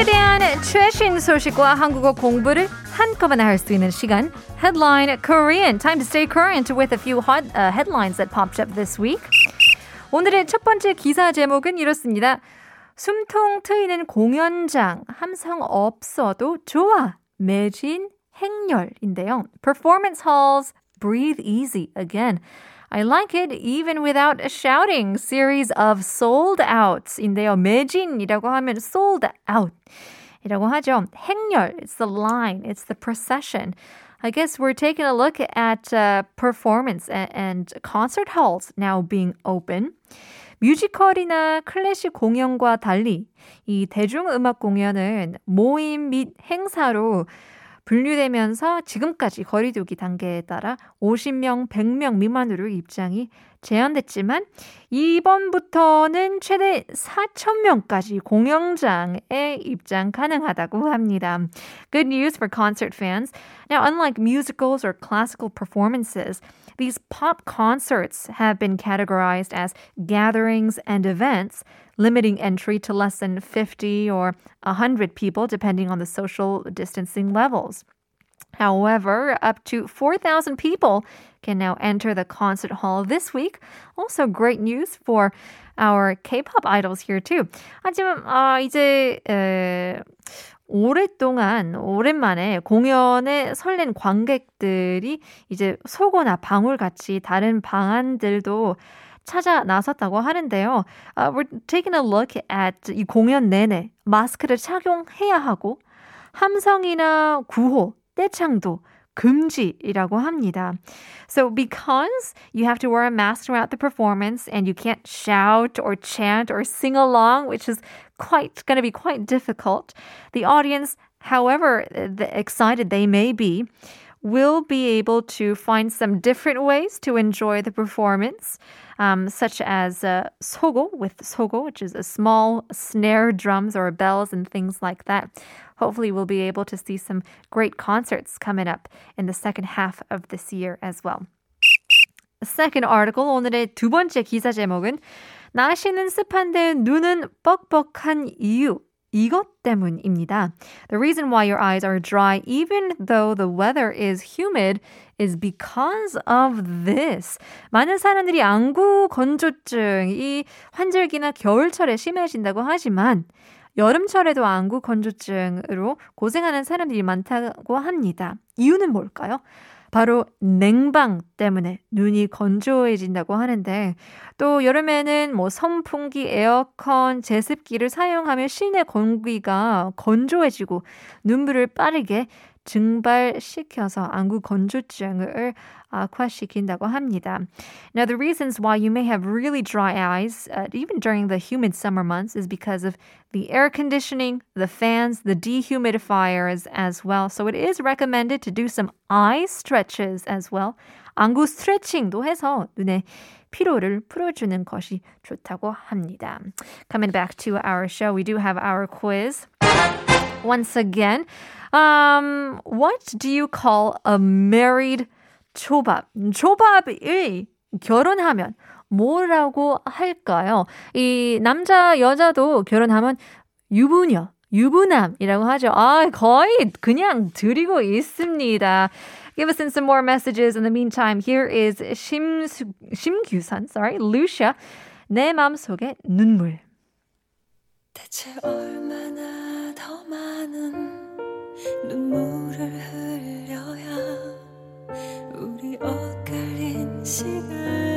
한국에 대한 최신 소식과 한국어 공부를 한꺼번에 할 수 있는 시간. Headline Korean. Time to stay current with a few hot uh, headlines that popped up this week. 오늘의 첫 번째 기사 제목은 이렇습니다. 숨통 트이는 공연장 함성 없어도 좋아. 매진 행렬인데요. Performance halls breathe easy again. I like it even without shouting. Series of sold outs인데요. 매진이라고 하면 sold out. 이라고 하죠. 행렬, it's the line, it's the procession. I guess we're taking a look at uh, performance and, and concert halls now being open. 뮤지컬이나 클래식 공연과 달리 이 대중음악 공연은 모임 및 행사로 분류되면서 지금까지 거리두기 단계에 따라 50명, 100명 미만으로 입장이 제한됐지만 이번부터는 최대 4,000명까지 공연장에 입장 가능하다고 합니다. Good news for concert fans. Now, unlike musicals or classical performances, these pop concerts have been categorized as gatherings and events limiting entry to less than 50 or 100 people, depending on the social distancing levels. However, up to 4,000 people can now enter the concert hall this week. Also, great news for our K-pop idols here too. 하지만 아, 이제 에, 오랫동안 오랜만에 공연에 설렌 관객들이 이제 속어나 방울 같이 다른 방안들도 찾아 나섰다고 하는데요. Uh, we're taking a look at 이 공연 내내 마스크를 착용해야 하고 함성이나 구호, 떼창도 금지이라고 합니다. So because you have to wear a mask throughout the performance and you can't shout or chant or sing along, which is quite going to be quite difficult, the audience, however excited they may be, will be able to find some different ways to enjoy the performance um, such as uh, sogo with sogo, which is a small snare drums or bells and things like that. Hopefully, we'll be able to see some great concerts coming up in the second half of this year as well. Second article, 오늘의 두 번째 기사 제목은 날씨는 습한데 눈은 뻑뻑한 이유 이것 때문입니다. The reason why your eyes are dry even though the weather is humid is because of this. 많은 사람들이 안구 건조증, 이 환절기나 겨울철에 심해진다고 하지만 여름철에도 안구 건조증으로 고생하는 사람들이 많다고 합니다. 이유는 뭘까요? 바로 냉방 때문에 눈이 건조해진다고 하는데 또 여름에는 뭐 선풍기, 에어컨, 제습기를 사용하면 실내 공기가 건조해지고 눈물을 빠르게 증발시켜서 안구 건조증을 악화시킨다고 합니다. Now, the reasons why you may have really dry eyes, uh, even during the humid summer months, is because of the air conditioning, the fans, the dehumidifiers as well. So it is recommended to do some eye stretches as well. 안구 스트레칭도 해서 눈에 피로를 풀어주는 것이 좋다고 합니다. Coming back to our show, we do have our quiz. Once again, um, what do you call a married 초밥. 초밥이 결혼하면 뭐라고 할까요? 이 남자, 여자도 결혼하면 유부녀, 유부남이라고 하죠. 아, 거의 그냥 드리고 있습니다. Give us in some more messages. In the meantime, here is 심, 심규선, sorry, Lucia. 내 맘속에 눈물. 대체 얼 눈물을 흘려야 우리 엇갈린 시간